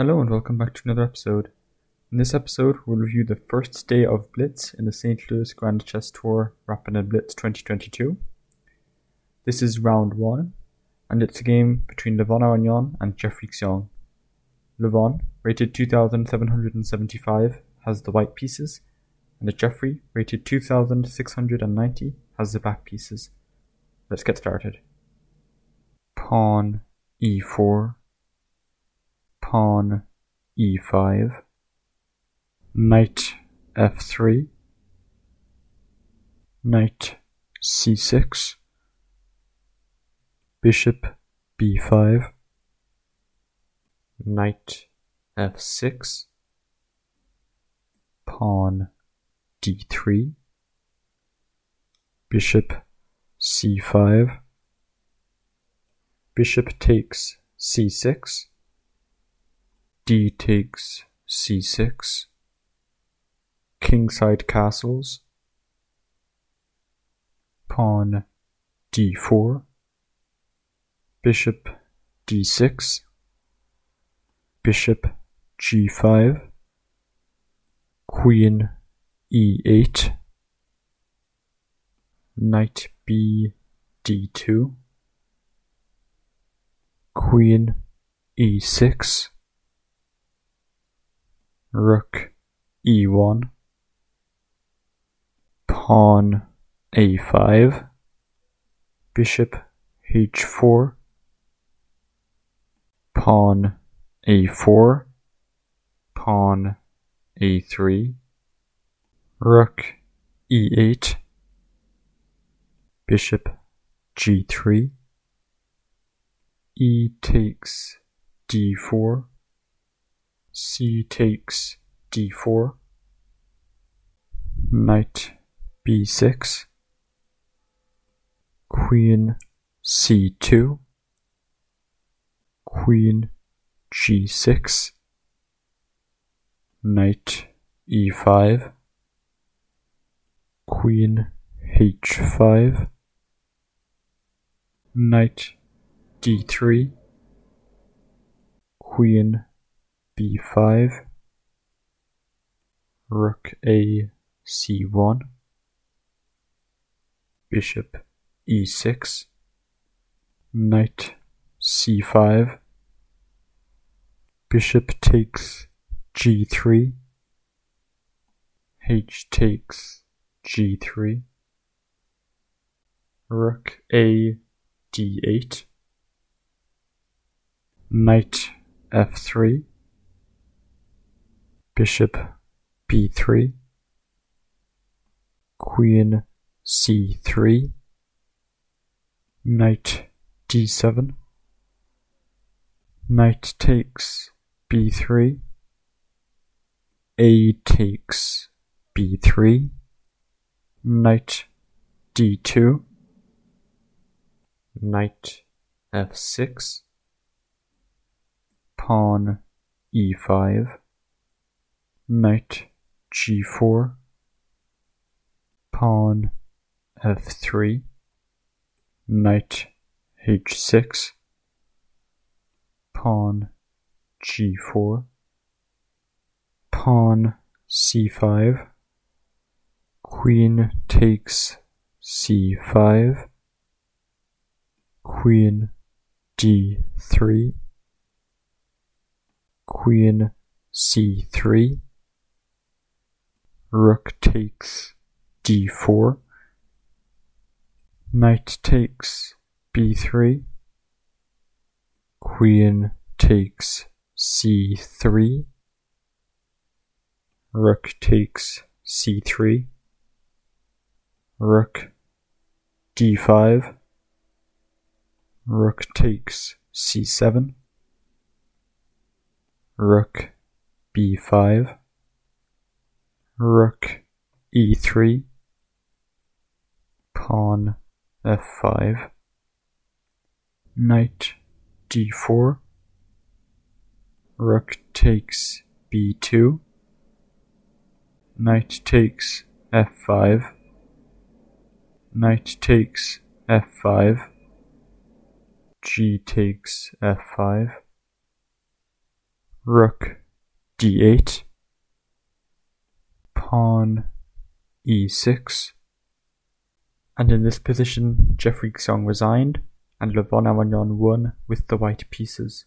Hello and welcome back to another episode. In this episode, we'll review the first day of Blitz in the St. Louis Grand Chess Tour Rapid and Blitz 2022. This is round 1, and it's a game between Levon Aronian and Jeffery Xiong. Levon, rated 2775, has the white pieces, and Jeffery, rated 2690, has the black pieces. Let's get started. Pawn e4 pawn e5, knight f3, knight c6, bishop b5, knight f6, pawn d3, bishop c5, bishop takes c6, d takes c6, kingside castles, pawn d4, bishop d6, bishop g5, queen e8, knight b d2, queen e6, rook e1, pawn a5, bishop h4, pawn a4, pawn a3, rook e8, bishop g3, e takes d4, c takes d4, knight b6, queen c2, queen g6, knight e5, queen h5, knight d3, queen b5, rook a c1, bishop e6, knight c5, bishop takes g3, h takes g3, rook a d8, knight f3, bishop b3, queen c3, knight d7, knight takes b3, a takes b3, knight d2, knight f6, pawn e5, knight g4, pawn f3, knight h6, pawn g4, pawn c5, queen takes c5, queen d3, queen c3, rook takes d4, knight takes b3, queen takes c3, rook takes c3, rook d5, rook takes c7, rook b5, rook e3, pawn f5, knight d4, rook takes b2, knight takes f5, knight takes f5, g takes f5, rook d8, pawn e6, and in this position Jeffery Xiong resigned and Levon Aronian won with the white pieces.